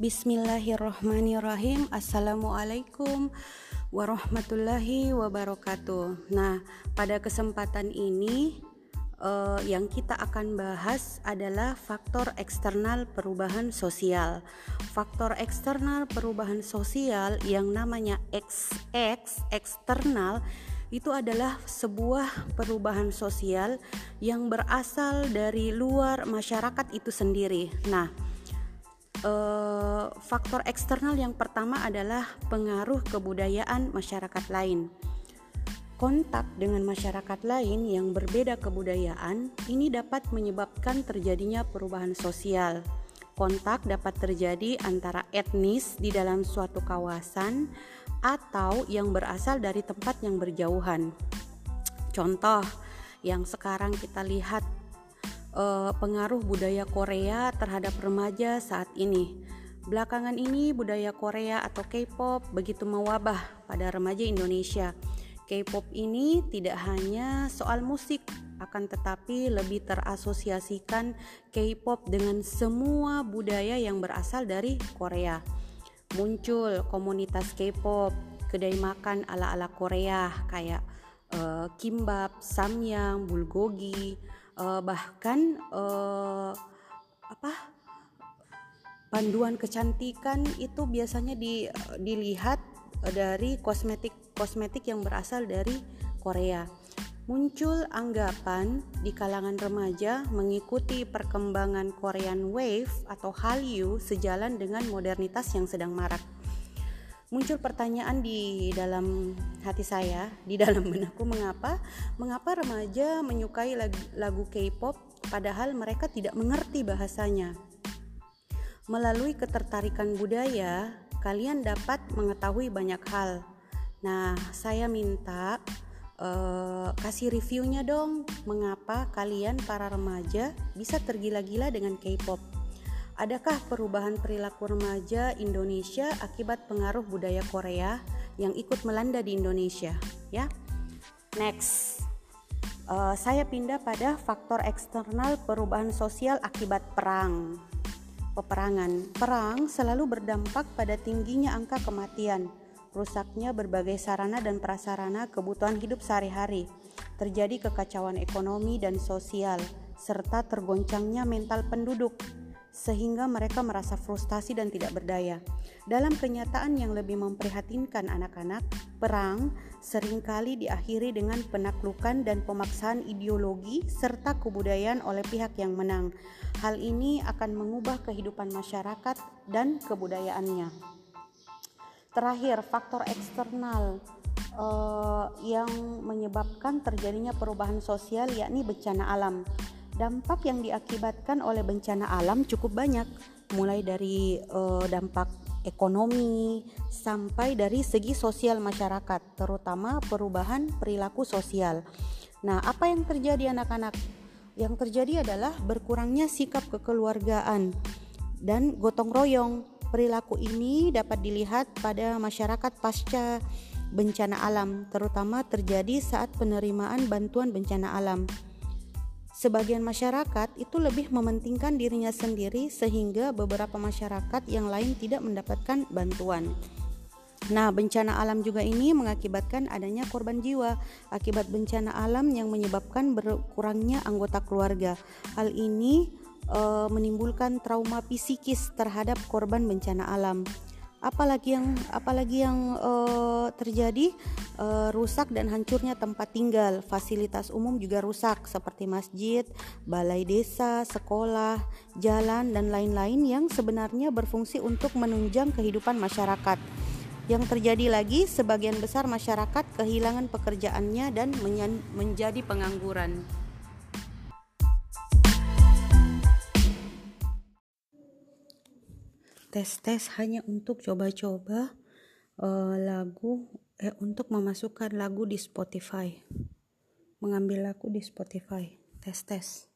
Bismillahirrahmanirrahim. Assalamualaikum warahmatullahi wabarakatuh. Nah, pada kesempatan ini uh, yang kita akan bahas adalah faktor eksternal perubahan sosial. Faktor eksternal perubahan sosial yang namanya XX eksternal itu adalah sebuah perubahan sosial yang berasal dari luar masyarakat itu sendiri. Nah, uh, faktor eksternal yang pertama adalah pengaruh kebudayaan masyarakat lain. Kontak dengan masyarakat lain yang berbeda kebudayaan ini dapat menyebabkan terjadinya perubahan sosial. Kontak dapat terjadi antara etnis di dalam suatu kawasan atau yang berasal dari tempat yang berjauhan. Contoh yang sekarang kita lihat uh, pengaruh budaya Korea terhadap remaja saat ini. Belakangan ini budaya Korea atau K-pop begitu mewabah pada remaja Indonesia. K-pop ini tidak hanya soal musik, akan tetapi lebih terasosiasikan K-pop dengan semua budaya yang berasal dari Korea. Muncul komunitas K-pop, kedai makan ala-ala Korea kayak uh, kimbap, samyang, bulgogi, uh, bahkan uh, apa panduan kecantikan itu biasanya di, dilihat dari kosmetik kosmetik yang berasal dari Korea. Muncul anggapan di kalangan remaja mengikuti perkembangan Korean Wave atau Hallyu sejalan dengan modernitas yang sedang marak muncul pertanyaan di dalam hati saya, di dalam benakku mengapa mengapa remaja menyukai lagu, K-pop padahal mereka tidak mengerti bahasanya. Melalui ketertarikan budaya, kalian dapat mengetahui banyak hal. Nah, saya minta uh, kasih reviewnya dong, mengapa kalian para remaja bisa tergila-gila dengan K-pop. Adakah perubahan perilaku remaja Indonesia akibat pengaruh budaya Korea yang ikut melanda di Indonesia? Ya, next, uh, saya pindah pada faktor eksternal perubahan sosial akibat perang. Peperangan, perang selalu berdampak pada tingginya angka kematian, rusaknya berbagai sarana dan prasarana kebutuhan hidup sehari-hari, terjadi kekacauan ekonomi dan sosial, serta tergoncangnya mental penduduk sehingga mereka merasa frustasi dan tidak berdaya. Dalam kenyataan yang lebih memprihatinkan anak-anak, perang sering kali diakhiri dengan penaklukan dan pemaksaan ideologi serta kebudayaan oleh pihak yang menang. Hal ini akan mengubah kehidupan masyarakat dan kebudayaannya. Terakhir, faktor eksternal uh, yang menyebabkan terjadinya perubahan sosial yakni bencana alam. Dampak yang diakibatkan oleh bencana alam cukup banyak, mulai dari uh, dampak ekonomi sampai dari segi sosial masyarakat, terutama perubahan perilaku sosial. Nah, apa yang terjadi anak-anak? Yang terjadi adalah berkurangnya sikap kekeluargaan dan gotong royong. Perilaku ini dapat dilihat pada masyarakat pasca bencana alam, terutama terjadi saat penerimaan bantuan bencana alam. Sebagian masyarakat itu lebih mementingkan dirinya sendiri sehingga beberapa masyarakat yang lain tidak mendapatkan bantuan. Nah, bencana alam juga ini mengakibatkan adanya korban jiwa akibat bencana alam yang menyebabkan berkurangnya anggota keluarga. Hal ini e, menimbulkan trauma psikis terhadap korban bencana alam apalagi yang apalagi yang uh, terjadi uh, rusak dan hancurnya tempat tinggal. Fasilitas umum juga rusak seperti masjid balai desa sekolah jalan dan lain-lain yang sebenarnya berfungsi untuk menunjang kehidupan masyarakat. Yang terjadi lagi sebagian besar masyarakat kehilangan pekerjaannya dan menjadi pengangguran tes-tes hanya untuk coba-coba uh, lagu eh untuk memasukkan lagu di Spotify. Mengambil lagu di Spotify tes-tes